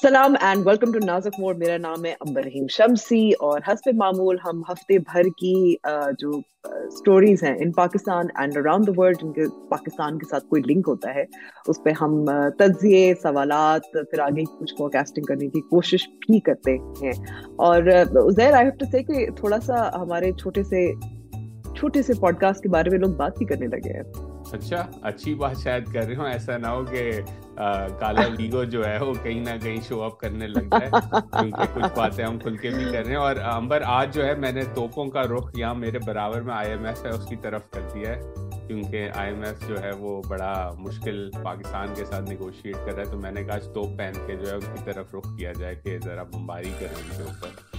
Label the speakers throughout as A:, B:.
A: سلام and welcome to Nazuk Mod میرا نام ہے امبر رحیم شمسی اور حسب معمول ہم ہفتے بھر کی جو اسٹوریز ہیں in Pakistan and around the world جن کے پاکستان کے ساتھ کوئی لنک ہوتا ہے اس پہ ہم تجزیے سوالات پھر آگے کچھ فور کاسٹنگ کرنے کی کوشش بھی کرتے ہیں اور زیر آئی ہیو ٹو سے کہ تھوڑا سا ہمارے چھوٹے سے چھوٹے سے پوڈ کاسٹ کے بارے میں لوگ بات بھی کرنے لگے ہیں
B: اچھا اچھی بات شاید کر رہے ہوں ایسا نہ ہو کہ کالا لیگو جو ہے وہ کہیں نہ کہیں شو اپ کرنے لگ ہے کیونکہ کچھ باتیں ہم کھل کے بھی کر رہے ہیں اور امبر آج جو ہے میں نے توپوں کا رخ یہاں میرے برابر میں آئی ایم ایف ہے اس کی طرف کر دیا ہے کیونکہ آئی ایم ایف جو ہے وہ بڑا مشکل پاکستان کے ساتھ نیگوشیٹ کر رہا ہے تو میں نے کہا توپ پہن کے جو ہے اس کی طرف رخ کیا جائے کہ ذرا بمباری کریں ان کے اوپر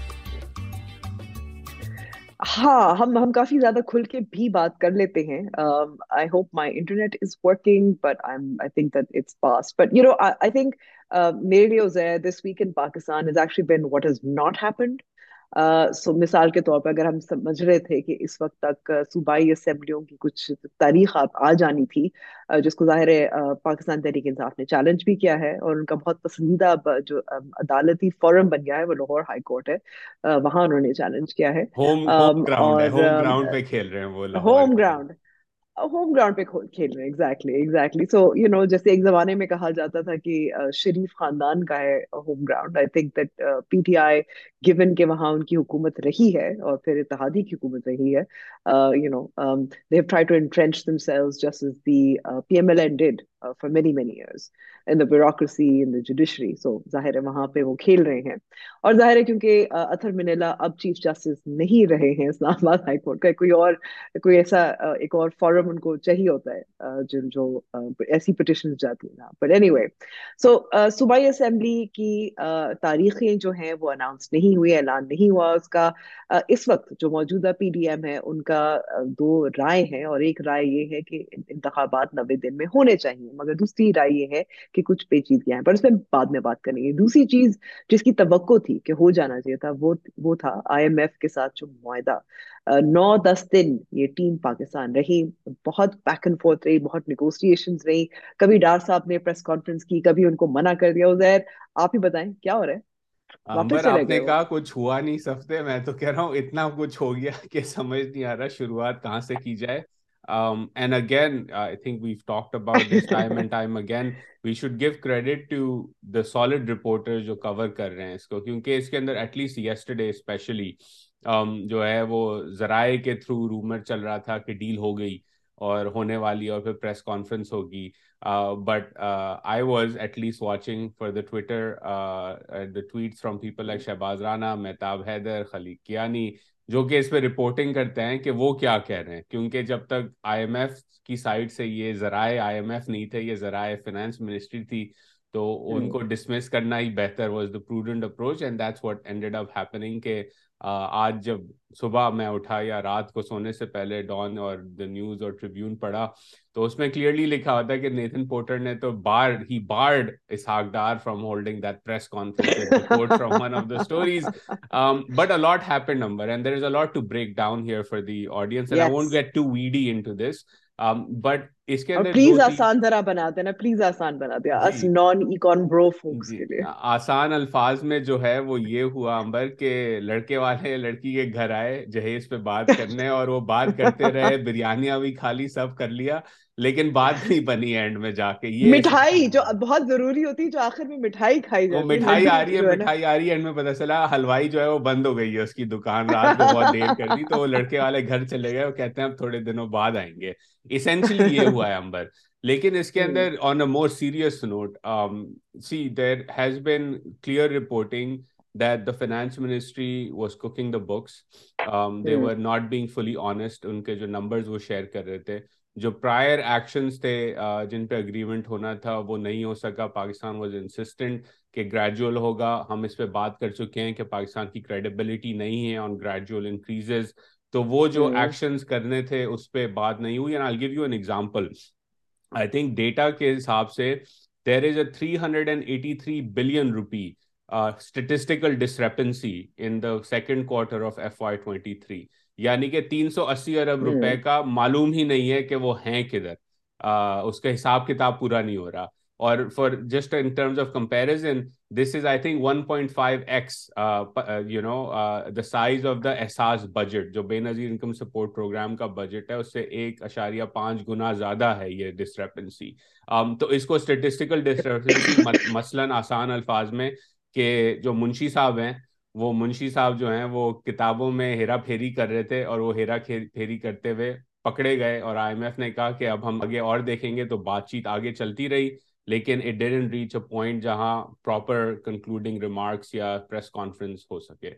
A: ہاں ہم ہم کافی زیادہ کھل کے بھی بات کر لیتے ہیں I I I hope my internet is is working but but think think that it's pass you know میرے لیے this week in Pakistan actually been what not happened so مثال کے طور پر اگر ہم سمجھ رہے تھے کہ اس وقت تک صوبائی اسمبلیوں کی کچھ تاریخ آ جانی تھی جس کو ظاہر ہے پاکستان تحریک انصاف نے چیلنج بھی کیا ہے اور ان کا بہت پسندیدہ جو عدالتی فورم بن گیا ہے وہ لاہور ہائی کورٹ ہے وہاں انہوں نے چیلنج کیا ہے
B: ہوم
A: گراؤنڈ ہوم گراؤنڈ پہ کھیل رہے ہیں exactly exactly so you know جیسے ایک زمانے میں کہا جاتا تھا کہ شریف خاندان کا ہے home ground I think that P T I given کہ وہاں ان کی حکومت رہی ہے اور پھر اتحادی کی حکومت رہی ہے you know they have try to entrench themselves just is the P M L and did for many many years in the bureaucracy in the judiciary so ظاہر ہے وہاں پہ وہ کھیل رہے ہیں اور ظاہر ہے کیونکہ اتھر منیلا اب چیف جسٹس نہیں رہے ہیں اسلام آباد ہائی کورٹ کا کوئی اور کوئی ایسا ایک اور فارم ان کو چاہیے ہوتا ہے جن جو ایسی پٹیشن جاتی ہیں نا بٹ اینی وے سو صوبائی اسمبلی کی تاریخیں جو ہیں وہ اناؤنس نہیں ہوئی اعلان نہیں ہوا اس کا اس وقت جو موجودہ پی ڈی ایم ہے ان کا دو رائے ہیں اور ایک رائے یہ ہے کہ انتخابات نوے دن میں ہونے چاہیے مگر دوسری رائے یہ ہے کہ کچھ پیچیدگیاں ہیں پر اس میں بعد میں بات کریں گے دوسری چیز جس کی توقع تھی کہ ہو جانا چاہیے تھا وہ, وہ تھا آئی ایم ایف کے ساتھ جو معاہدہ نو دس دن یہ ٹیم پاکستان رہی بہت بیک اینڈ فورتھ رہی بہت نیگوسیشن رہی کبھی ڈار صاحب نے پریس کانفرنس کی کبھی ان کو منع کر دیا زہر آپ ہی بتائیں کیا ہو رہا ہے امبر
B: آپ نے کہا کچھ ہوا نہیں سفتے میں تو کہہ رہا ہوں اتنا کچھ ہو گیا کہ سمجھ نہیں آ رہا شروعات کہاں سے کی جائے Um, and and again, again. I think we've talked about this time time We should give credit to the solid reporters جو ہے وہ ذرائع کے تھرو رومر چل رہا تھا کہ ڈیل ہو گئی اور ہونے والی اور پھر پریس کانفرنس ہوگی but I was at least watching for the Twitter the tweet from people like Shahbaz Rana Mahtab Haider Khaleeq Kiani جو کہ اس پہ رپورٹنگ کرتے ہیں کہ وہ کیا کہہ رہے ہیں کیونکہ جب تک آئی ایم ایف کی سائڈ سے یہ ذرائع آئی ایم ایف نہیں تھے یہ ذرائع فنانس منسٹری تھی تو ان کو ڈسمس کرنا ہی بہتر was the prudent approach and that's up happening کہ آج جب صبح میں اٹھا یا رات کو سونے سے پہلے ڈان اور دا نیوز اور ٹریبیون پڑھا تو اس میں کلیئرلی لکھا ہوتا ہے کہ نیتن پورٹر نے تو بار ہی barred Ishaq Dar from holding that press conference from one of the stories but a lot happen number and there is a lot to break down here for the audience I won't get to weedy into this but کے اندر
A: please آسان ذرا بنا دینا please آسان بنا دیا جی۔ جی۔
B: آسان الفاظ میں جو ہے وہ یہ ہوا امبر کے لڑکے والے لڑکی کے گھر آئے جہیز پہ بات کرنے اور وہ بات کرتے رہے بریانیاں بھی کھالی سب کر لیا لیکن بات نہیں بنی اینڈ میں جا کے
A: یہ مٹھائی جو بہت ضروری ہوتی ہے جو آخر میں مٹھائی کھائی
B: مٹھائی آ رہی ہے مٹھائی آ رہی ہے اینڈ میں پتا چلا ہلوائی جو ہے وہ بند ہو گئی ہے اس کی دکان رات کو بہت دیر کر دی تو وہ لڑکے والے گھر چلے گئے وہ کہتے ہیں اب تھوڑے دنوں بعد آئیں گے اسینشلی ہوا ہوا ہے امبر لیکن اس کے اندر on a more serious note see there has been clear reporting that the finance ministry was cooking the books they were not being fully honest in کے جو نمبرز وہ شیئر کر رہے تھے جو پرائر ایکشنز تھے جن پہ اگریمنٹ ہونا تھا وہ نہیں ہو سکا پاکستان واز انسسٹنٹ کہ گریجول ہوگا ہم اس پہ بات کر چکے ہیں کہ پاکستان کی کریڈیبلٹی نہیں ہے آن گریجول انکریزز تو وہ جو ایکشن کرنے تھے اس پہ بات نہیں ہوئی I I give you an example think data کے حساب سے there is a three hundred and eighty three billion rupee statistical discrepancy I twenty three یعنی کہ تین سو اسی ارب روپے کا معلوم ہی نہیں ہے کہ وہ ہیں کدھر اس کا حساب کتاب پورا نہیں ہو رہا اور for just terms of comparison this is I think one point five x you know the size of the Ehsaas budget جو Benazir income support programme کا بجٹ ہے اس سے ایک اشاریہ پانچ گنا زیادہ ہے یہ ڈسٹرپنسی um, تو اس کو اسٹیٹسٹیکل ڈسٹرپنسی مثلاً آسان الفاظ میں کہ جو منشی صاحب ہیں وہ منشی صاحب جو ہیں وہ کتابوں میں ہیرا پھیری کر رہے تھے اور وہ ہیرا پھیری کرتے ہوئے پکڑے گئے اور آئی ایم ایف نے کہا کہ اب ہم آگے اور دیکھیں گے تو بات چیت آگے چلتی رہی لیکن it didn't reach a point جہاں پراپر کنکلوڈنگ ریمارکس یا پریس کانفرنس ہو سکے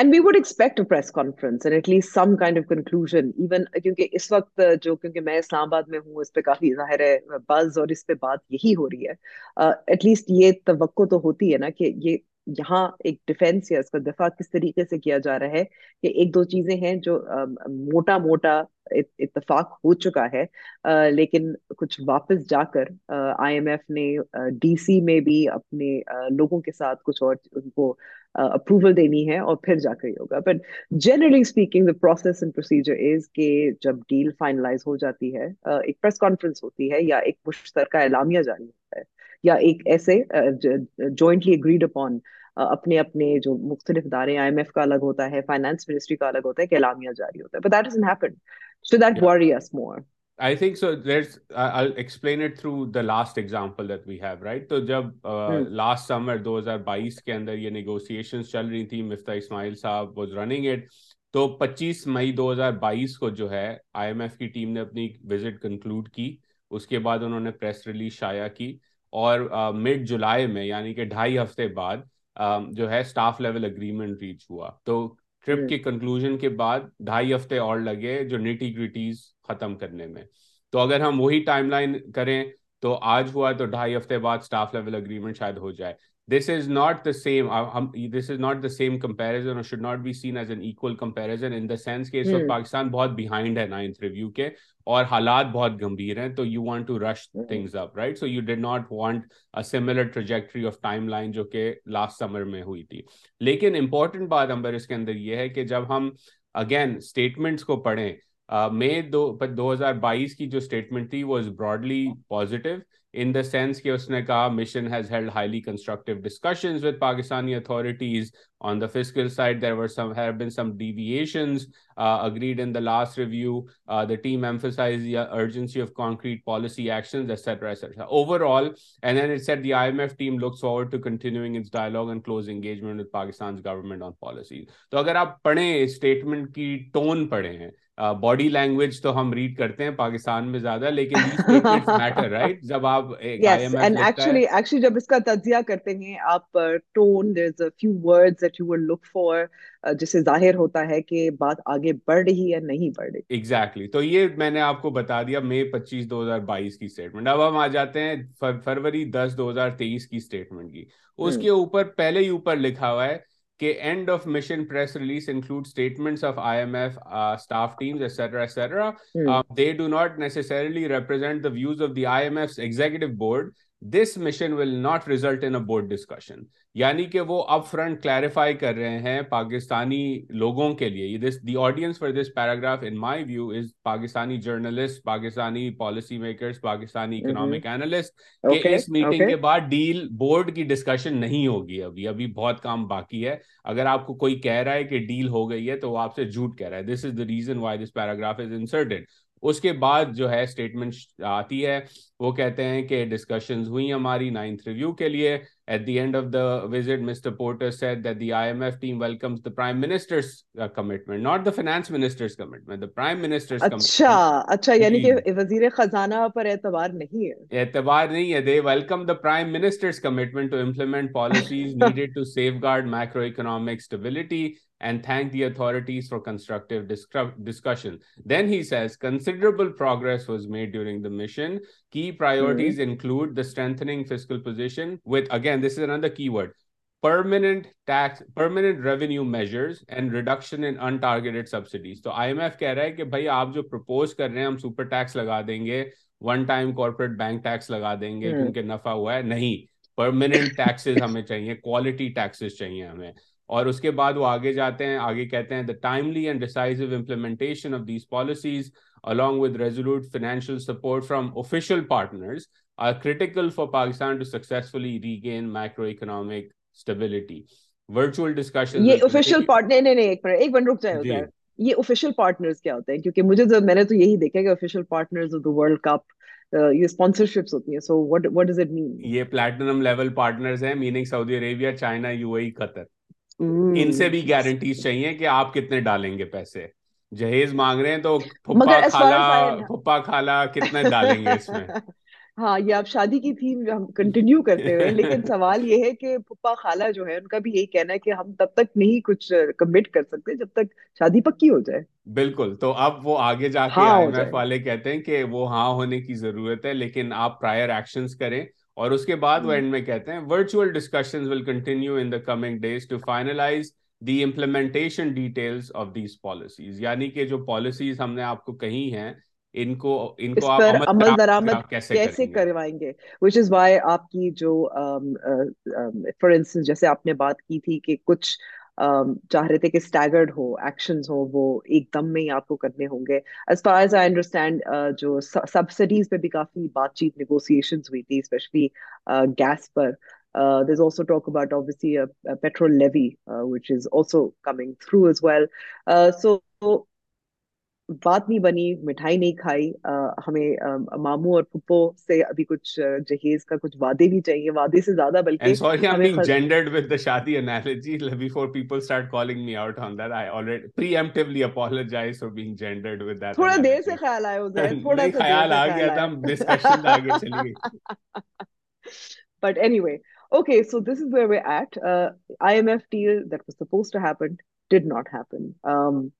A: and we would expect press conference and at least some kind of conclusion even کیونکہ اس وقت جو کیونکہ میں اسلام آباد میں ہوں اس پہ کافی ظاہر ہے بز اور اس پہ بات یہی ہو رہی ہے ایٹ uh, لیسٹ یہ توقع تو ہوتی ہے نا کہ یہ یہاں ایک ڈیفینس یا اس کا دفاع کس طریقے سے کیا جا رہا ہے کہ ایک دو چیزیں ہیں جو موٹا موٹا اتفاق ہو چکا ہے لیکن کچھ واپس جا کر آئی ایم ایف نے ڈی سی میں بھی اپنے لوگوں کے ساتھ کچھ اور ان کو اپروول دینی ہے اور پھر جا کر یہ ہوگا but generally speaking the process and procedure is کہ جب ڈیل فائنلائز ہو جاتی ہے ایک پریس کانفرنس ہوتی ہے یا ایک مشترکہ اعلامیہ جاری ہوتا ہے یا ایک ایسے جوائنٹلی اگریڈ اپون اپنے اپنے جو مختلف ادارے آئی ایم ایف کا الگ ہوتا ہے فائنانس منسٹری کا الگ ہوتا ہے کہ اعلامیہ جاری ہوتا ہے but that that worry is more
B: I think so there's I explain it through the last example that we have right تو جب لاسٹ سمر دو ہزار بائیس کے اندر یہ نیگوسیشنس چل رہی تھیں مفتا اسماعیل صاحب واز رننگ اٹ تو پچیس مئی دو ہزار بائیس کو جو ہے آئی ایم ایف کی ٹیم نے اپنی وزٹ کنکلوڈ کی اس کے بعد انہوں نے پریس ریلیز کی اور مڈ جولائی میں یعنی کہ ڈھائی ہفتے بعد جو ہے سٹاف لیول اگریمنٹ ریچ ہوا تو ٹرپ کے کنکلوژن کے بعد ڈھائی ہفتے اور لگے جو نیٹی گریٹیز ختم کرنے میں تو اگر ہم وہی ٹائم لائن کریں تو آج ہوا تو ڈھائی ہفتے بعد سٹاف لیول اگریمنٹ شاید ہو جائے this is not the some this is not the same comparison اور پاکستان بہت بہائنڈ ہے نائنتھ ریویو کے اور حالات بہت گمبھیر ہیں تو you want to rush things up right so you did not want similar trajectory of timeline جو کہ لاسٹ سمر میں ہوئی تھی لیکن امپورٹنٹ بات امبر اس کے اندر یہ ہے کہ جب ہم اگین اسٹیٹمنٹس کو پڑھیں مے دو ہزار بائیس کی جو اسٹیٹمنٹ تھی وہ is broadly positive in in the the the the sense کہ اس نے کہا mission has held highly constructive with Pakistani on fiscal side there were some some been agreed last review team team emphasise the the urgency of policy actions etcetera etcetera overall and and then it said I M F looks forward to continuing its close engagement Pakistan government on policies تو اگر آپ پڑھیں statement کی tone پڑے ہیں body language تو ہم red کرتے ہیں پاکستان میں زیادہ لیکن آپ
A: ٹون لک جسے بڑھ رہی ہے نہیں بڑھ رہی
B: تو یہ میں نے آپ کو بتا دیا مے پچیس دو ہزار بائیس کی اسٹیٹمنٹ اب ہم آ جاتے ہیں فروری دس دو ہزار تیئیس کی اسٹیٹمنٹ کی اس کے اوپر پہلے ہی اوپر لکھا ہوا ہے the end of mission press release includes statements of IMF uh, staff teams, etc., etc. Hmm. Um, they do not necessarily represent the views of the IMF's executive board. This mission will not result in a board discussion. یعنی کہ وہ up front clarify کر رہے ہیں پاکستانی لوگوں کے لیے journalist Pakistani policy makers Pakistani economic analyst اس meeting کے بعد ڈیل بورڈ کی ڈسکشن نہیں ہوگی ابھی ابھی بہت کام باقی ہے اگر آپ کو کوئی کہہ رہا ہے کہ ڈیل ہو گئی ہے تو وہ آپ سے جھوٹ کہہ رہا ہے this is the reason why this paragraph is inserted اس کے کے بعد جو ہے ہے آتی وہ کہتے ہیں کہ ڈسکشنز ہوئی ہماری ریویو لیے uh,
A: اچھا اچھا یعنی کہ جی۔ وزیر خزانہ پر اعتبار نہیں ہے
B: اعتبار نہیں ہے and thank the authorities for constructive discussion print review میجرشنٹیڈ subsidies تو آئی ایم ایف کہہ رہا ہے کہ آپ جو پرپوز کر رہے ہیں ہم سپر ٹیکس لگا دیں گے one time corporate bank tax لگا دیں گے کیونکہ نفا ہوا ہے نہیں پرمنٹز ہمیں چاہیے کوالٹی ٹیکسیز چاہیے ہمیں اور اس کے بعد وہ آگے جاتے ہیں آگے کہتے ہیں
A: یہ یہ نہیں ایک ایک جائے کیا کیونکہ مجھے تو یہی دیکھا کہ یہ یہ ہوتی ہیں
B: meaning level Arabia, China U e, Qatar ان سے بھی گارنٹیز hmm. چاہیے کہ آپ کتنے ڈالیں گے پیسے جہیز مانگ رہے ہیں تو پھپا کھالا پھپا کھالا کتنے ڈالیں گے اس میں
A: ہاں یہ آپ شادی کی تھیم ہم کنٹینیو کرتے ہوئے لیکن سوال یہ ہے کہ پپا خالہ جو ہے ان کا بھی یہی کہنا ہے کہ ہم تب تک نہیں کچھ کمٹ کر سکتے جب تک شادی پکی ہو جائے
B: بالکل تو اب وہ آگے جا کے آئی ایم ایف والے کہتے ہیں کہ وہ ہاں ہونے کی ضرورت ہے لیکن آپ پرائر ایکشنز کریں اور اس کے بعد وہ اینڈ میں کہتے ہیں virtual discussion will continue in the coming days to finalise the implementation details of these policies یعنی کہ جو پالیسیز ہم نے آپ کو کہی ہیں ان کو ان کو
A: آپ عمل درآمد کیسے کروائیں گے وچ از وائی آپ کی جو فار انسٹنس جیسے آپ نے بات کی تھی کہ کچھ چاہ رہے تھے کہ اسٹیگرڈ ہو ایکشنز ہو وہ ایک دم میں ہی آپ کو کرنے ہوں گے as far as I understand جو سبسڈیز پہ بھی کافی بات چیت نیگوسیشنز ہوئی تھی especially gas per there also talk about obviously petrol levy which is also coming through as well so بات نہیں بنی مٹھائی نہیں کھائی ہمیں مامو اور پپو سے ابھی کچھ کچھ جہیز کا وعدے وعدے بھی چاہیے سے زیادہ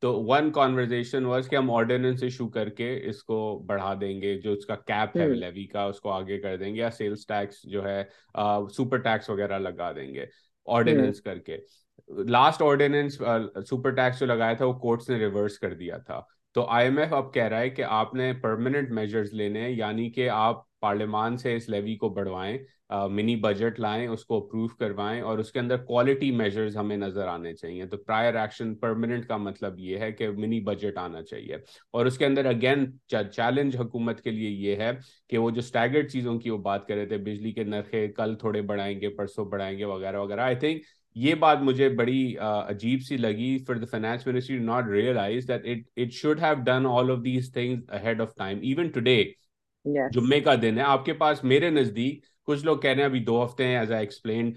A: تو
B: ون کانورزیشن واز کہ ہم آرڈیننس ایشو کر کے اس کو بڑھا دیں گے جو اس کا کیپ ہے لیوی کا اس کو آگے کر دیں گے یا سیلس ٹیکس جو ہے سپر ٹیکس وغیرہ لگا دیں گے آرڈیننس کر کے لاسٹ آرڈیننس سپر ٹیکس جو لگایا تھا وہ کورٹس نے ریورس کر دیا تھا تو آئی ایم ایف اب کہہ رہا ہے کہ آپ نے پرماننٹ میجرز لینے یعنی کہ آپ پارلیمان سے اس لیوی کو بڑھوائیں منی بجٹ لائیں اس کو اپروو کروائیں اور اس کے اندر کوالٹی میجرز ہمیں نظر آنے چاہیے تو پرائر ایکشن پرماننٹ کا مطلب یہ ہے کہ منی بجٹ آنا چاہیے اور اس کے اندر اگین چیلنج حکومت کے لیے یہ ہے کہ وہ جو اسٹیگرڈ چیزوں کی وہ بات کر رہے تھے بجلی کے نرخے کل تھوڑے بڑھائیں گے پرسوں بڑھائیں گے وغیرہ وغیرہ آئی تھنک یہ بات مجھے بڑی عجیب سی لگی for the finance ministry not realise it should have done all of these things head of time even today جمعے کا دن ہے آپ کے پاس میرے نزدیک کچھ لوگ کہہ رہے ہیں ابھی دو ہفتے ہیں ایز آئی ایکسپلین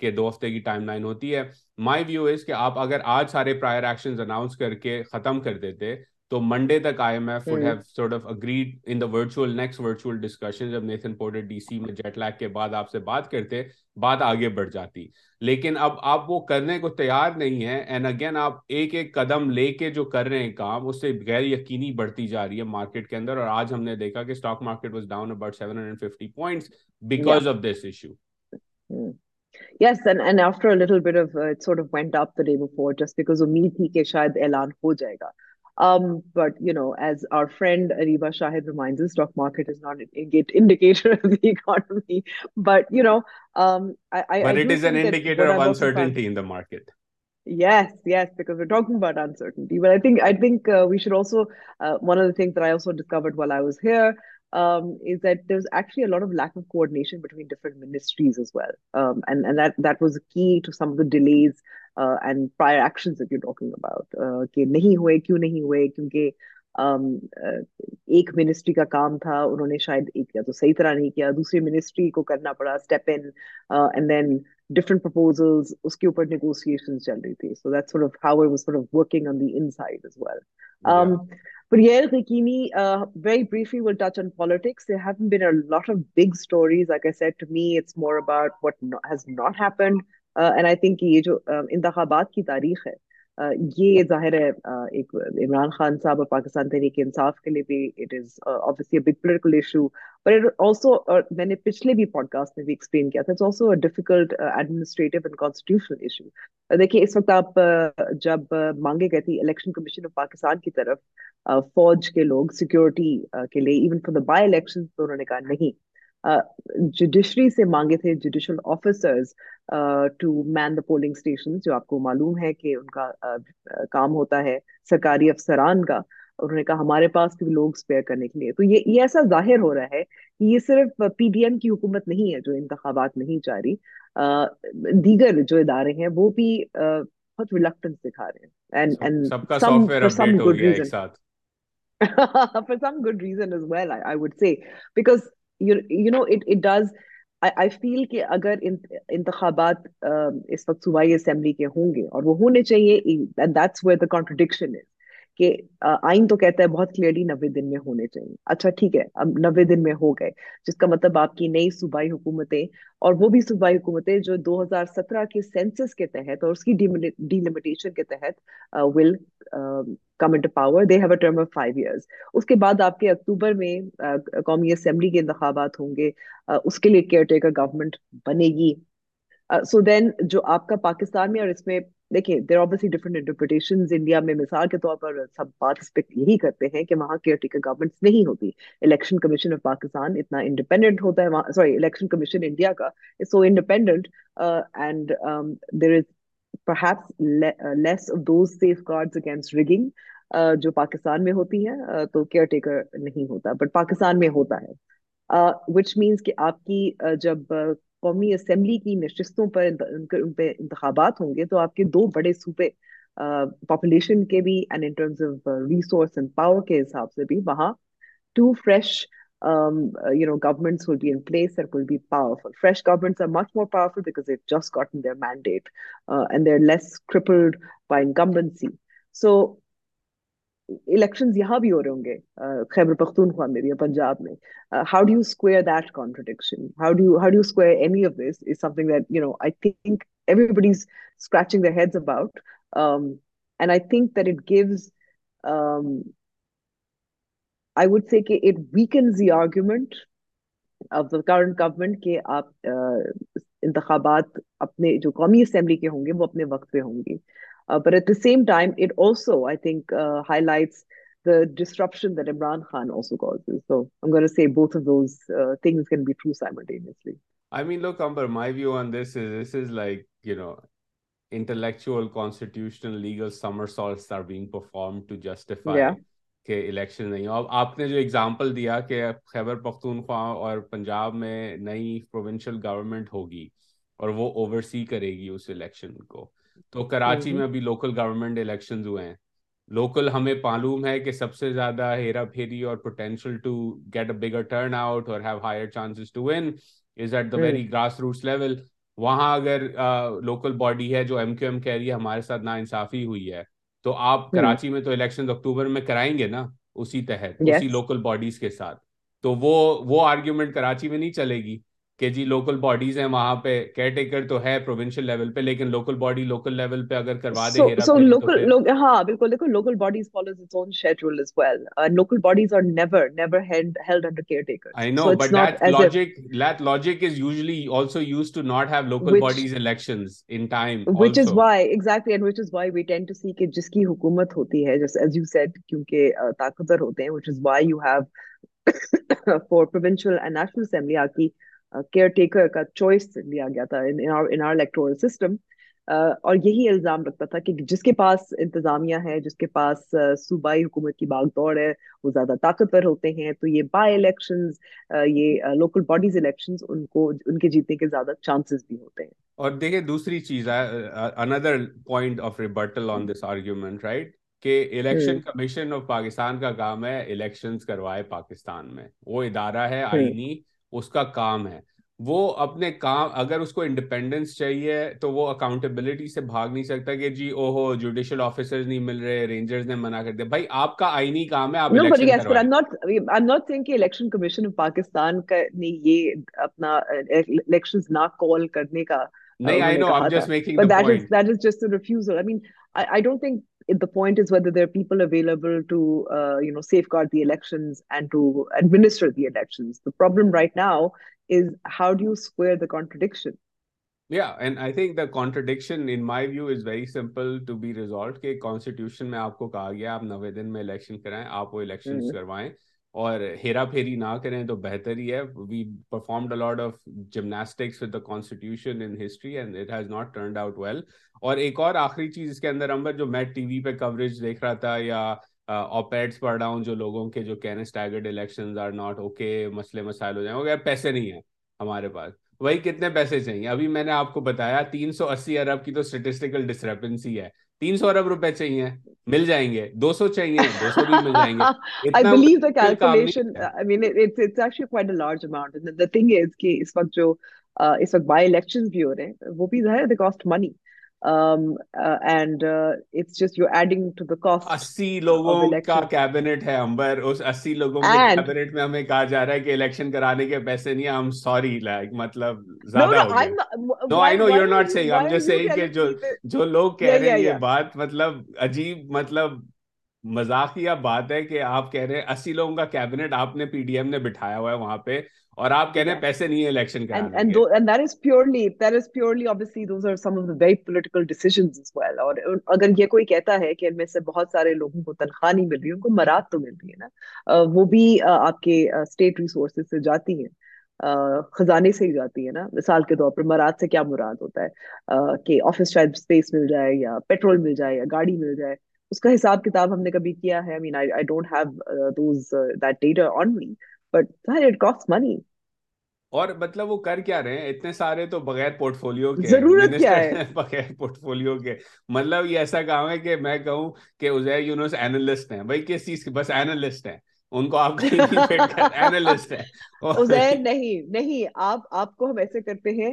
B: کہ دو ہفتے کی ٹائم لائن ہوتی ہے مائی ویو از کہ آپ اگر آج سارے پرائر ایکشن اناؤنس کر کے ختم کر دیتے تو منڈے تک I M F would have sort of agreed in the virtual next virtual discussion جب نیتھن پورٹر ڈی سی میں جیٹ لیک کے بعد آپ سے بات کرتے بات آگے بڑھ جاتی لیکن اب آپ وہ کرنے کو تیار نہیں ہیں اینڈ اگین آپ ایک ایک قدم لے کے جو کر رہے ہیں کام اس سے غیر یقینی بڑھتی جا رہی ہے مارکیٹ کے اندر اور آج ہم نے دیکھا کہ stock market was down about seven hundred fifty points because of this issue
A: Yes, and, and after a little bit of uh, it sort of went up the day before just because امید تھی کہ شاید اعلان ہو جائے گا. But you know as our friend Areeba Shahid روم آئیٹ was and prior about کہ نہیں ہوئے کیوں نہیں ہوئے کیونکہ ایک منسٹری کا کام تھا انہوں نے شاید ایک کیا تو صحیح طرح نہیں دوسری منسٹری کو کرنا پڑا اسٹیپ دین ڈفرنٹ اس کے اوپر چل رہی تھی more about not happened and I think یہ جو انتخابات کی تاریخ ہے یہ ظاہر ہے ایک عمران خان صاحب اور پاکستان تحریک انصاف کے لیے بھی it is obviously big political issue per also میں نے پچھلے بھی پوڈ کاسٹ میں بھی ایکسپلین کیا تھا it's also difficult administrative and constitutional issue دیکھیے اس وقت آپ جب مانگے گئے تھے الیکشن کمیشن آف پاکستان کی طرف فوج کے لوگ سیکیورٹی کے لیے even for the by election تو انہوں نے کہا نہیں جوڈیشری سے مانگے تھے judicial officers to man the polling station جو آپ کو معلوم ہے کہ ان کا کام ہوتا ہے سرکاری افسران کا انہوں نے کہا ہمارے پاس بھی لوگ اسپیئر کرنے کے لیے تو یہ ایسا ظاہر ہو رہا ہے کہ یہ صرف پی ڈی ایم کی حکومت نہیں ہے جو انتخابات نہیں جاری دیگر جو ادارے ہیں وہ بھی بہت ریلکٹنس دکھا رہے ہیں for some good reason as well I would say because you know it it does I feel کہ اگر انتخابات اس وقت صوبائی اسمبلی کے ہوں گے اور وہ ہونے چاہیے کانٹرڈکشن از کہ آئین تو کہتا ہے بہت کلیئرلی نوے دن میں ہونے چاہیے اچھا ٹھیک ہے اب نوے دن میں ہو گئے جس کا مطلب آپ کی نئی صوبائی حکومتیں اور وہ بھی صوبائی حکومتیں جو دو ہزار سترہ کے سینسس کے تحت اور اس کی ڈیلیمیٹیشن کے تحت will come into power they have a term of five years اس کے بعد آپ کے اکتوبر میں قومی اسمبلی کے انتخابات ہوں گے اس کے لیے کیئر ٹیکر گورنمنٹ بنے گی سو دین جو آپ کا پاکستان میں اور اس میں جو پاکستان میں ہوتی ہے uh, تو کیئر ٹیکر نہیں ہوتا بٹ پاکستان میں ہوتا ہے وچ uh, مینس کہ آپ کی uh, جب قومی اسمبلی کی نشستوں پر ان پہ انتخابات ہوں گے تو آپ کے دو بڑے صوبے پاپولیشن کے بھی and and in terms of resource power کے حساب سے بھی وہاں ٹو فریش پاور الیکشنز یہاں بھی ہو رہے ہوں گے خیبر پختونخوا میں بھی پنجاب میں how do you square that contradiction how do how do square any of this is something that you know I think everybody is scratching the heads about and I think that it gives I would say کہ it weakens the argument of the current government کہ آپ انتخابات اپنے جو قومی assembly کے ہوں گے وہ اپنے وقت پہ ہوں گے Uh, but at the same time, it also, I think, uh, highlights the disruption that Imran Khan also causes. So I'm going to say both of those uh, things can be true simultaneously.
B: I mean, look, Amber, my view on this is this is like, you know, intellectual, constitutional, legal somersaults are being performed to justify. Yeah. کہ election نہیں اور آپ نے جو example دیا کہ خیبر پختونخوا اور پنجاب میں نئی پروونشل گورنمنٹ ہوگی اور وہ اوورسی کرے گی اس الیکشن کو تو کراچی میں ابھی لوکل گورنمنٹ الیکشنز ہوئے ہیں لوکل ہمیں معلوم ہے کہ سب سے زیادہ ہیرا پھیری اور potential to get a bigger turnout اور have higher chances to win is at very grassroots level وہاں اگر لوکل باڈی ہے جو ایم کیو ایم کہہ رہی ہے ہمارے ساتھ نا انصافی ہوئی ہے تو آپ کراچی میں تو الیکشن اکتوبر میں کرائیں گے نا اسی تحت اسی لوکل باڈیز کے ساتھ تو وہ آرگیومنٹ کراچی میں نہیں چلے گی کہ جی لوکل باڈیز ہیں وہاں پہ کیئر ٹیکر تو ہے ہے پروونشل لیول لیول پہ پہ لیکن local local local local local body اگر کروا
A: ہاں بالکل دیکھو باڈیز باڈیز اون شیڈول کہ جس کی حکومت ہوتی کیونکہ طاقتور ہوتے ہیں کیئر ٹیکر کا چوائس لیا گیا تھا ان آر الیکٹورل سسٹم اور یہی الزام رکھتا تھا کہ جس کے پاس انتظامیہ ہے جس کے پاس صوبائی حکومت کی باغ دوڑ ہے وہ زیادہ طاقتور ہوتے ہیں تو یہ بائی الیکشنز یہ لوکل باڈیز الیکشنز ان کو ان کے جیتنے کے زیادہ چانسز بھی ہوتے ہیں
B: اور دیکھیں دوسری چیز ہے اندر point of rebuttal on this argument right کہ الیکشن کمیشن آف پاکستان کا کام ہے الیکشنز کروائے پاکستان میں وہ ادارہ ہے آئینی اس کا کام ہے وہ اپنے کام اگر اس کو انڈیپینڈنس چاہیے تو وہ اکاؤنٹیبلٹی سے بھاگ نہیں سکتا کہ جی او ہو جوڈیشل آفیسر نہیں مل رہے رینجرز نے منع کر دیا بھائی آپ کا آئینی کام ہے آپ
A: الیکشن کمیشن آف پاکستان کا نے یہ اپنا الیکشن uh, نہ کال کرنے کا
B: نہیں I know I am just making the point
A: that is that is just refusal I mean I don't think the point is whether there are people available to uh, you know safeguard the elections and to administer the elections the problem right now is how do you square the contradiction
B: yeah and i think the contradiction in my view is very simple to be resolved ke constitution mein aapko kaha gaya aap 90 din mein election karaye aap wo elections mm-hmm. karwaye اور ہیرا پھیری نہ کریں تو بہتر ہی ہے we performed a lot of gymnastics with the constitution in history and it has not turned out well اور ایک اور آخری چیز اس کے اندر امبر جو میں ٹی وی پہ کوریج دیکھ رہا تھا یا اوپیڈس پڑھ رہا ہوں جو لوگوں کے جو الیکشن آر ناٹ اوکے مسئلے مسائل ہو جائیں گے پیسے نہیں ہیں ہمارے پاس وہی کتنے پیسے چاہیے ابھی میں نے آپ کو بتایا تین سو اسی ارب کی تو اسٹیٹسٹیکل ڈسکرپنسی ہے تین سو ارب روپے چاہیے مل جائیں گے دو سو چاہیے دو سو بھی مل جائیں گے I believe مطلب the calculation I mean it's it's actually quite a large amount and the thing is کہ اس وقت جو اس وقت بائی الیکشنز بھی ہو رہے ہیں وہ بھی ظاہر ہے they cost money ہمیں نوٹ صحیح ہم جو صحیح جو لوگ کہہ رہے ہیں یہ بات مطلب عجیب مطلب مزاقیہ بات ہے کہ آپ کہہ رہے اسی لوگوں کا کیبنیٹ آپ نے پی ڈی ایم نے بٹھایا ہوا ہے وہاں پہ اور آپ کہہ رہے ہیں پیسے نہیں ہیں الیکشن کرانے and and that is purely
A: that is purely obviously those are some of the very political decisions as well اور اگر یہ کوئی کہتا ہے کہ ان میں سے بہت سارے لوگوں کو تنخواہ نہیں مل رہی ان کو مراد تو مل رہی ہے نا وہ بھی آپ کے اسٹیٹ ریسورسز سے جاتی ہیں خزانے سے ہی جاتی ہے نا مثال کے طور پر مراد سے کیا مراد ہوتا ہے کہ آفس شاید اسپیس مل جائے یا پیٹرول مل جائے یا گاڑی مل جائے اس کا حساب کتاب ہم نے کبھی کیا ہے I mean I don't have those that data on me but it cost money
B: اور مطلب وہ کر کیا رہے ہیں اتنے سارے تو بغیر پورٹ فولیو کے
A: ضرورت کیا ہے
B: بغیر پورٹ فولیو کے مطلب یہ ایسا کام ہے کہ میں کہوں کہ ازیر یونس اینالسٹ ہیں بھائی کس چیز کے بس اینالسٹ ہیں ان کو آپ اینالسٹ
A: ہیں اور نہیں نہیں آپ آپ کو ہم ایسے کرتے ہیں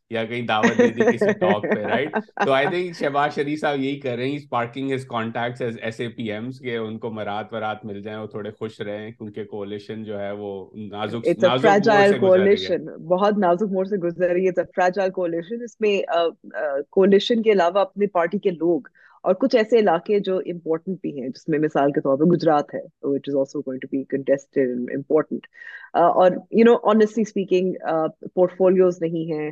B: یا کہیں دعوت دے دی کسی ٹاک پہ رائٹ تو آئی تھنک شہباز شریف صاحب یہی کر رہے ہیں اس parking is contacts as S A P Ms کہ ان کو مرات ورات مل جائیں وہ تھوڑے خوش رہیں کیونکہ کوالیشن جو ہے وہ نازک
A: اٹس ا فریجائل کوالیشن بہت نازک موڑ سے گزر رہی ہے اٹس ا فریجائل کوالیشن اس میں کوالیشن کے علاوہ اپنی پارٹی کے لوگ اور کچھ ایسے علاقے جو امپورٹنٹ بھی ہیں جس میں مثال کے طور پہ گجرات ہے which is also going to be contested and important اور you know honestly speaking portfolios نہیں ہیں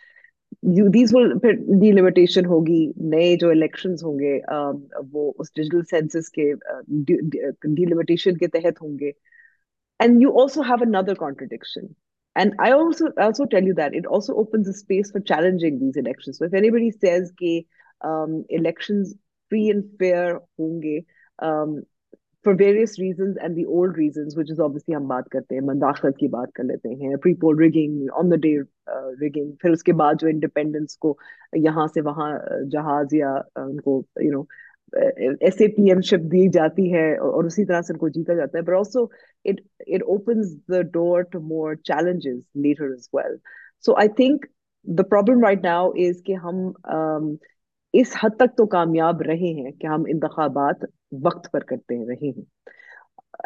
A: دیز دیز ول پھر ہوگی نئے جو الیکشن ہوں ہوں گے گے وہ اس ڈیجیٹل کے کے تحت and and you you also also also also have another contradiction I tell that it opens space for challenging so anybody says کہ الیکشنز فری اینڈ فیئر ہوں گے for various reasons and the old reasons which is obviously ہم بات کرتے ہیں منداخلت کی بات کر لیتے ہیں pre poll rigging on the day rigging پھر اس کے بعد جو انڈیپینڈنس کو یہاں سے وہاں uh, جہاز یا uh، ان کو you know S A P M ship دی جاتی ہے اور اسی طرح سے ان کو جیتا جاتا ہے but also it it opens the door to more challenges later as well so I think the problem right now is کہ ہم um، اس حد تک تو کامیاب رہے ہیں کہ ہم انتخابات وقت پر کرتے رہے ہیں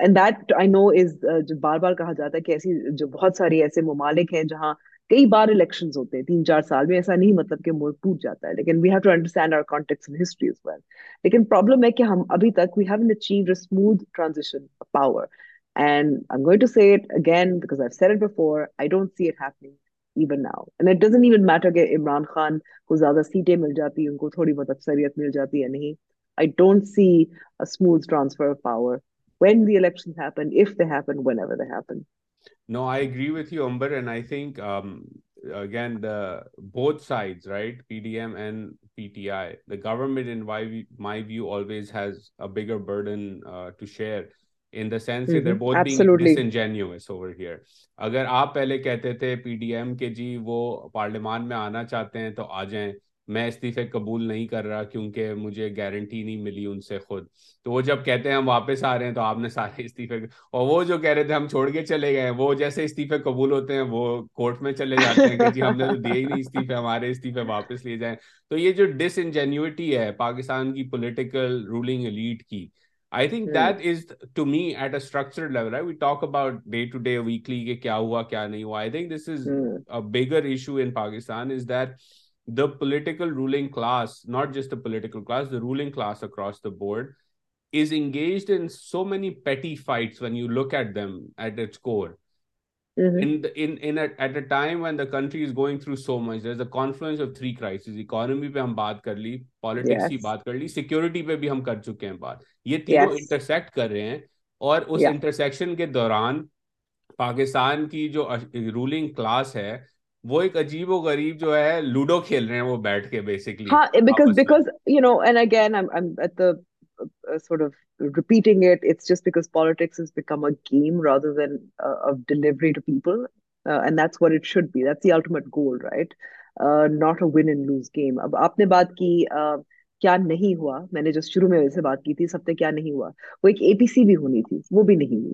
A: اینڈ دیٹ آئی نو از جو بار بار کہا جاتا ہے کہ ایسی جو بہت ساری ایسے ممالک ہیں جہاں کئی بار الیکشن ہوتے ہیں تین چار سال میں ایسا نہیں مطلب کہ ملک ٹوٹ جاتا ہے لیکن we have to understand our contexts in history as well لیکن پرابلم ہے کہ ہم ابھی تک we have an achieved a smooth transition power and I going to see it again because I said it before I don't see it happening even now and it doesn't even matter کہ عمران خان کو زیادہ سیٹیں مل جاتی ہیں ان کو تھوڑی بہت اکثریت مل جاتی ہے نہیں اگر آپ پہلے کہتے تھے پی ڈی ایم کے جی وہ پارلیمان میں آنا چاہتے ہیں تو آ جائیں میں استعفے قبول نہیں کر رہا کیونکہ مجھے گارنٹی نہیں ملی ان سے خود تو وہ جب کہتے ہیں ہم واپس آ رہے ہیں تو آپ نے سارے استعفے اور وہ جو کہہ رہے تھے ہم چھوڑ کے چلے گئے وہ جیسے استعفے قبول ہوتے ہیں وہ کورٹ میں چلے جاتے ہیں کہ جی ہم نے تو دیے ہی نہیں استعفے ہمارے استعفے واپس لیے جائیں تو یہ جو ڈس انجینیوٹی ہے پاکستان کی پولیٹیکل رولنگ لیڈ کی I think that is to me at a structure level ہے کیا ہوا کیا نہیں ہوا I think this is a bigger issue in Pakistan is that political ruling class not just political economy پہ ہم بات کر لی پالیٹکس کی بات کر لی سیکورٹی پہ بھی ہم کر چکے ہیں بات یہ تین انٹرسیکٹ کر رہے ہیں اور اس انٹرسیکشن کے دوران پاکستان کی جو رولنگ کلاس ہے وہ ایک عجیب و غریب جو ہے لوڈو کھیل رہے ہیں وہ بیٹھ کے بیسکلی ہاں because because you know and again I am at the sort of repeating it it's just because politics has become a game rather than of delivery to people and that's what it should be that's the ultimate goal right not a win and lose game اب آپ نے بات کی uh, کیا نہیں ہوا میں نے جو شروع میں ویسے بات کی تھی سب نے کیا نہیں ہوا وہ ایک اے پی سی بھی ہونی تھی وہ بھی نہیں ہوئی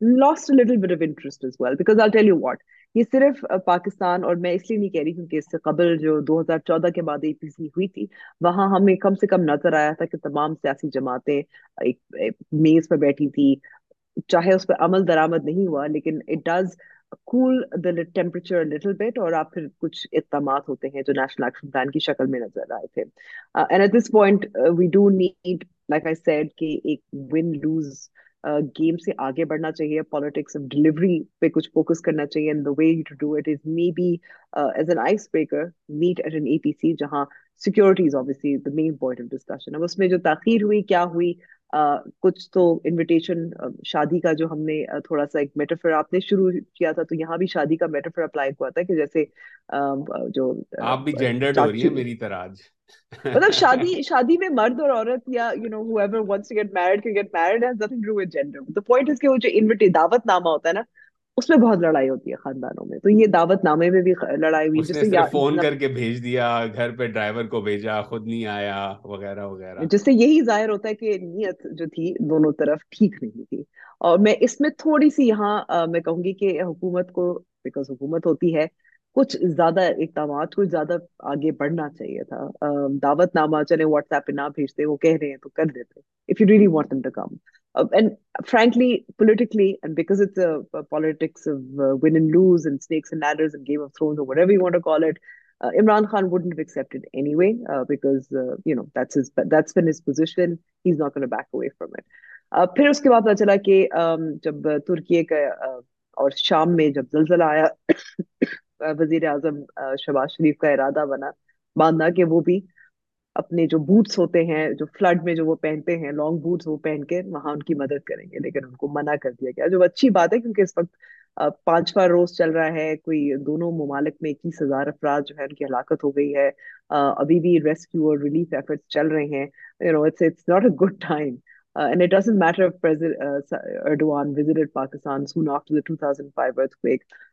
A: last little bit of interest as well because I tell you what یہ صرف پاکستان اور میں اس لیے نہیں کہہ رہی کیونکہ اس سے قبل جو دو ہزار چودہ کے بعد اے پی سی ہوئی تھی وہاں ہمیں کم سے کم نظر آیا تھا کہ تمام سیاسی جماعتیں ایک میز پہ بیٹھی تھی چاہے اس پہ عمل درآمد نہیں ہوا لیکن it does cool the temperature little bit اور آپ پھر کچھ اقدامات ہوتے ہیں جو نیشنل ایکشن پلان کی شکل میں نظر آئے تھے and at this point we do need like I said کہ ایک ون لوز گیم سے آگے بڑھنا چاہیے پالیٹکس آف ڈلیوری پہ کچھ فوکس کرنا چاہیے uh, جہاں سیکورٹی جو تاخیر ہوئی کیا ہوئی کچھ تو انویٹیشن شادی کا جو ہم نے تھوڑا سا ایک میٹرفر آپ نے شروع کیا تھا تو یہاں بھی شادی کا میٹرفر اپلائی ہوا تھا کہ جیسے جو آپ بھی جینڈرڈ ہو رہی ہیں میری طرح آج مطلب شادی شادی میں مرد اور عورت یا you know ever wants to get married can get married has nothing to do with gender the point is کہ وہ جو انویٹی دعوت نامہ ہوتا ہے نا اس میں بہت لڑائی ہوتی ہے خاندانوں میں تو یہ دعوت نامے میں بھی لڑائی ہوئی فون کر کے بھیج دیا گھر پہ ڈرائیور کو بھیجا خود نہیں آیا وغیرہ وغیرہ جس سے یہی ظاہر ہوتا ہے کہ نیت جو تھی دونوں طرف ٹھیک نہیں تھی اور میں اس میں تھوڑی سی یہاں میں کہوں گی کہ حکومت کو بیکاز حکومت ہوتی ہے کچھ زیادہ اقدامات کچھ زیادہ آگے بڑھنا چاہیے تھا دعوت نامہ چلے واٹس ایپ پہ نہ بھیجتے وہ کہہ رہے ہیں تو کر دیتے if you really want them to come and and and and and and frankly politically because it's politics win lose leaders game of thrones اور پھر اس کے بعد پتا چلا کہ جب ترکیے کا اور شام میں جب زلزلہ آیا وزیر اعظم شہباز شریف کا ارادہ بنا باندھا کہ وہ بھی اپنے جو بوٹس ہوتے ہیں جو فلڈ میں جو وہ پہنتے ہیں لانگ بوٹس وہ پہن کے وہاں ان کی مدد کریں گے لیکن ان کو منع کر دیا گیا جو اچھی بات ہے کیونکہ اس وقت پانچواں روز چل رہا ہے کوئی دونوں ممالک میں اکیس ہزار افراد جو ہے ان کی ہلاکت ہو گئی ہے ابھی بھی ریسکیو اور ریلیف ایفرٹس چل رہے ہیں گڈ ٹائم میٹر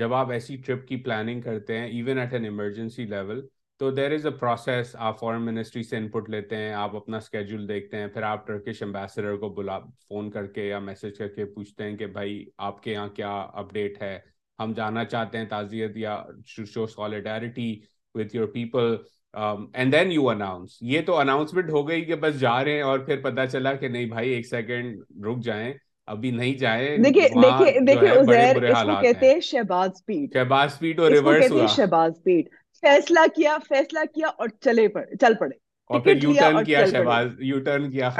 A: جب آپ ایسی ٹرپ کی پلاننگ کرتے ہیں even at an emergency level
B: تو دیر از اے پروسیس آپ فارن منسٹری سے ان پٹ لیتے ہیں آپ اپنا اسکیڈول دیکھتے ہیں پھر آپ ٹرکش امبیسڈر کو بلا فون کر کے یا میسج کر کے پوچھتے ہیں کہ بھائی آپ کے یہاں کیا اپڈیٹ ہے ہم جانا چاہتے ہیں تعزیت یا show solidarity with your people and then you announce یہ تو اناؤنسمنٹ ہو گئی کہ بس جا رہے ہیں اور پھر پتہ چلا کہ نہیں بھائی ایک سیکنڈ رک جائیں ابھی نہیں جائے
A: شہباز
B: شہباز پیٹ
A: پیٹ اور
B: اور ریورس فیصلہ فیصلہ کیا کیا
A: کہتےشیا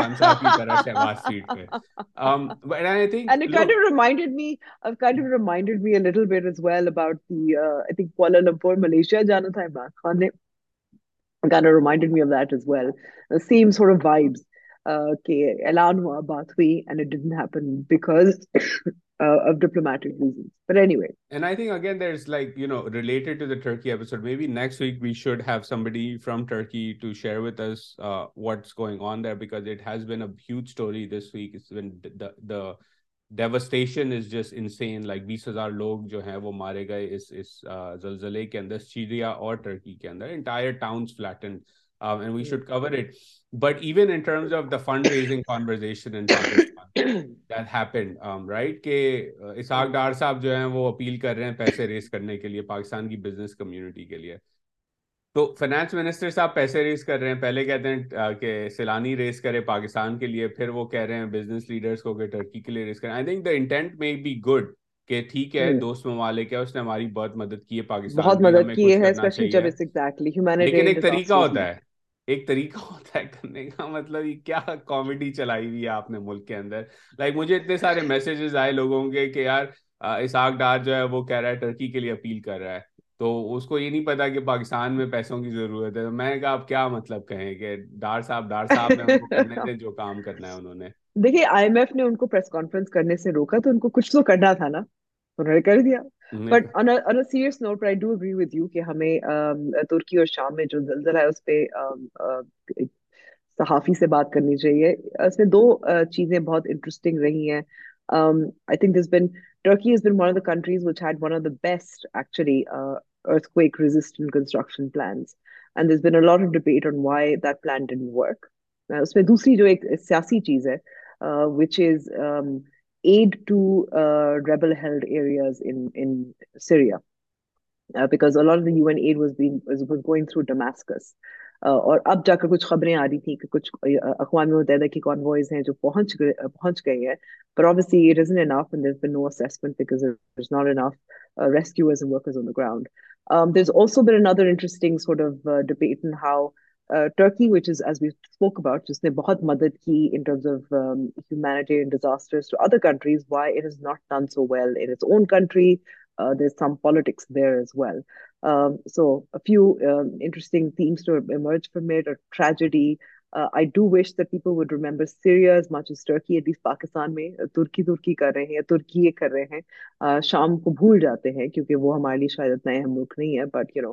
A: جانا تھا عمر خان نے لوگ جو ہیں وہ مارے گئے ٹرکی کے but
B: even in terms of the fundraising conversation that happened um, right Pakistan Saylani raise کرے پاکستان کے لیے وہ کہہ رہے ہیں بزنس لیڈرز کو کہ ٹرکی کے لیے ریز گڈ کہ ٹھیک ہے دوست ممالک ہے اس نے ہماری بہت مدد کی ہے لیکن ایک طریقہ ہوتا ہے ایک طریقہ ہوتا ہے کرنے کا مطلب یہ کیا کامیڈی چلائی ہوئی ہے آپ نے ملک کے اندر لائک مجھے اتنے سارے میسیجز آئے لوگوں کے کہ یار اسحاق ڈار جو ہے وہ کہہ رہا ہے ٹرکی کے لیے اپیل کر رہا ہے تو اس کو یہ نہیں پتا کہ پاکستان میں پیسوں کی ضرورت ہے میں نے کہا آپ کیا مطلب کہیں کہ ڈار صاحب ڈار صاحب نے کرنے تھے جو کام کرنا ہے انہوں نے
A: دیکھیے آئی ایم ایف نے ان کو پریس کانفرنس کرنے سے روکا تو ان کو کچھ تو کرنا تھا نا انہوں نے کر دیا ہمیں ترکی اور شام میں جو زلزلہ ہے اس پہ صحافی سے بات کرنی چاہیے اس میں دو چیزیں بہت انٹرسٹنگ رہی ہیں دوسری جو ایک سیاسی چیز ہے اور اب جا کر کچھ خبریں آ رہی تھیں کہ کچھ اقوام متحدہ کی ہیں جو پہنچ پہنچ کیونڈو Turkey which is as we spoke about جس نے بہت مدد کی in terms of humanitarian disasters to other countries why it is not done so well in its own country there is some politics there as well so few interesting themes to emerge from it اور tragedy I do wish the people would remember Syria much as Turkey at least Pakistan میں ترکی ترکی کر رہے ہیں یا ترکی یہ کر رہے ہیں شام کو بھول جاتے ہیں کیونکہ وہ ہمارے لیے شاید اتنا اہم ملک نہیں ہے but you know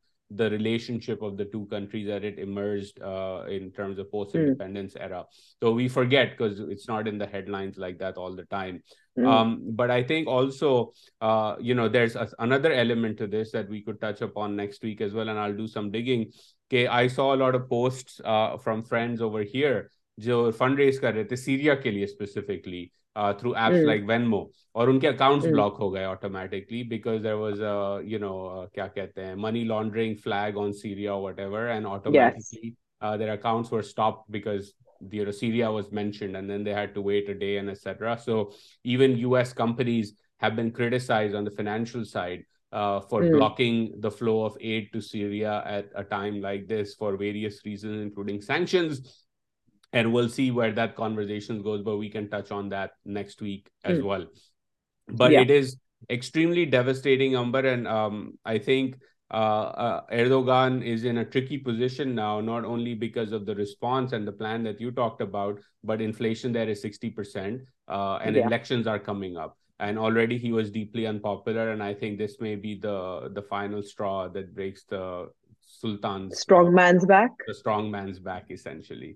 B: relation but I think under element up آنسٹنگ from friend over here جو فنڈ ریز کر رہے تھے سیری کے لیے specifically through apps like Venmo اور ان کے اکاؤنٹس بلاک hmm. ہو گئے آٹومیٹکلی آٹومیٹکلی بیکاز بیکاز کیا کہتے ہیں money laundering on Syria ever and there was you flow of aid to like this for various including sanctions and we'll see where that conversation goes but we can touch on that next week as mm. well but yeah. it is extremely devastating umber and um, i think uh, uh, erdogan is in a tricky position now not only because of the response and the plan that you talked about but inflation there is 60% uh, and yeah. elections are coming up and already he was deeply unpopular and i think this may be the the final straw that breaks the sultan's
A: strong man's back
B: the strong man's back essentially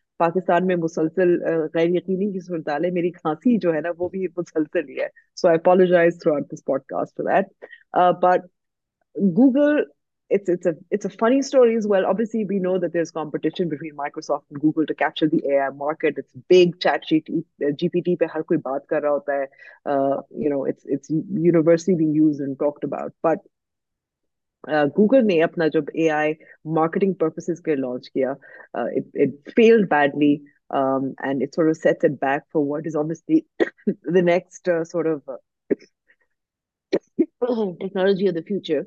A: Pakistan میں مسلسل غیر یقینی کی صورتحال ہے میری کھانسی جو ہے نا وہ بھی مسلسل ہی ہے so I apologise throughout this podcast for that but Google Google نے اپنا جب اے آئی مارکیٹنگ پرپسز کے لانچ کیا field badly technology of the future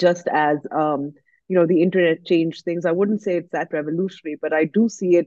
A: just as you know the internet change things I wouldn't see it's that revolutionary but I do see it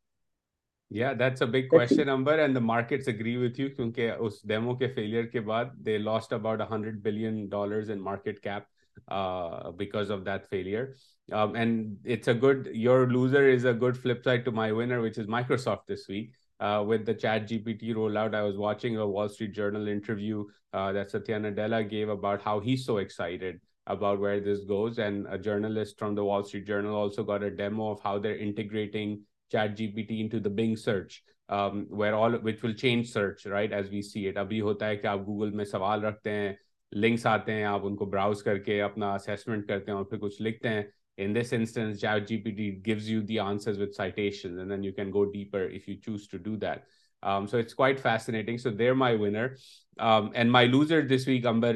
B: Yeah, that's a big question, Amber, and the markets agree with you because us demo ke failure ke baad, they lost about $100 billion in market cap uh, because of that failure. Um, and it's a good, your loser is a good flip side to my winner, which is Microsoft this week. Uh, with the ChatGPT rollout, I was watching a Wall Street Journal interview uh, that Satya Nadella gave about how he's so excited about where this goes. And a journalist from the Wall Street Journal also got a demo of how they're integrating اپنا پیوز you the آنسرشنگ so there my ونروزر this week Amber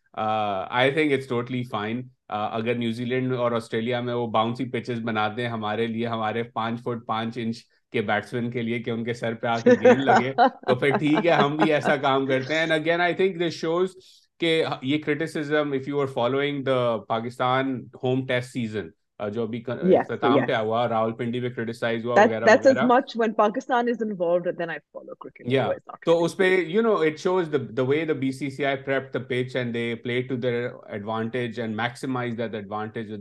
B: I think it's totally fine اگر New Zealand اور Australia میں وہ باؤنسی pitches بنا دیں ہمارے لیے ہمارے پانچ فٹ پانچ انچ کے بیٹسمین کے لیے کہ ان کے سر پہ آ کے گیند لگے تو پھر ٹھیک ہے ہم بھی ایسا کام کرتے ہیں again I think this shows کہ یہ criticism if you are following the Pakistan home test season جو ابھی اختتام پہ ہوا راول پنڈی پہ کریٹیسائز ہوا وغیرہ تو اس پہ یو نو اٹ شوزی پو advantage maximise advantage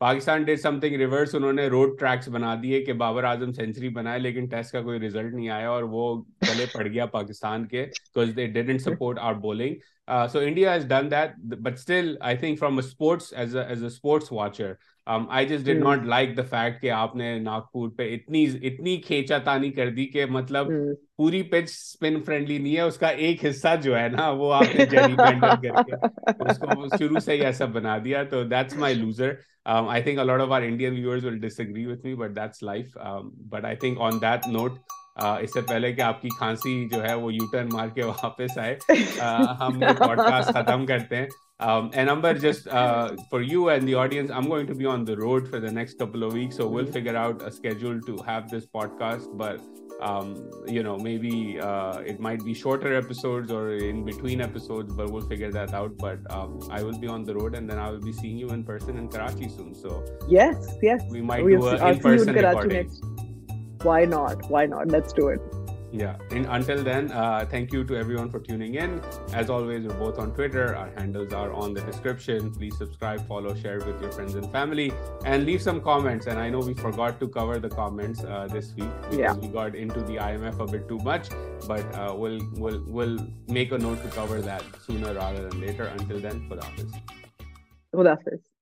B: Pakistan did something reverse انہوں نے روڈ ٹریکس بنا دیے کہ بابر اعظم سینچری بنائے لیکن ٹیسٹ کا کوئی ریزلٹ نہیں آیا اور وہ گلے پڑ گیا پاکستان کے they didn't support our bowling so India has done that but still I think sports watcher fact um, hmm. کہ آپ نے ناگپور پہ حصہ جو ہے نا وہ ایسا بنا دیا تو um, um, uh, اس سے پہلے کہ آپ کی کھانسی جو ہے وہ یو ٹرن مار کے واپس آئے uh, ہم پوڈ کاسٹ ختم کرتے ہیں روڈ فوٹو روڈ I سوٹو then thank you to everyone for ٹوگ and as always you both on Twitter please subscribe follow share with you friends and family and leave some کا
A: نوٹ سونر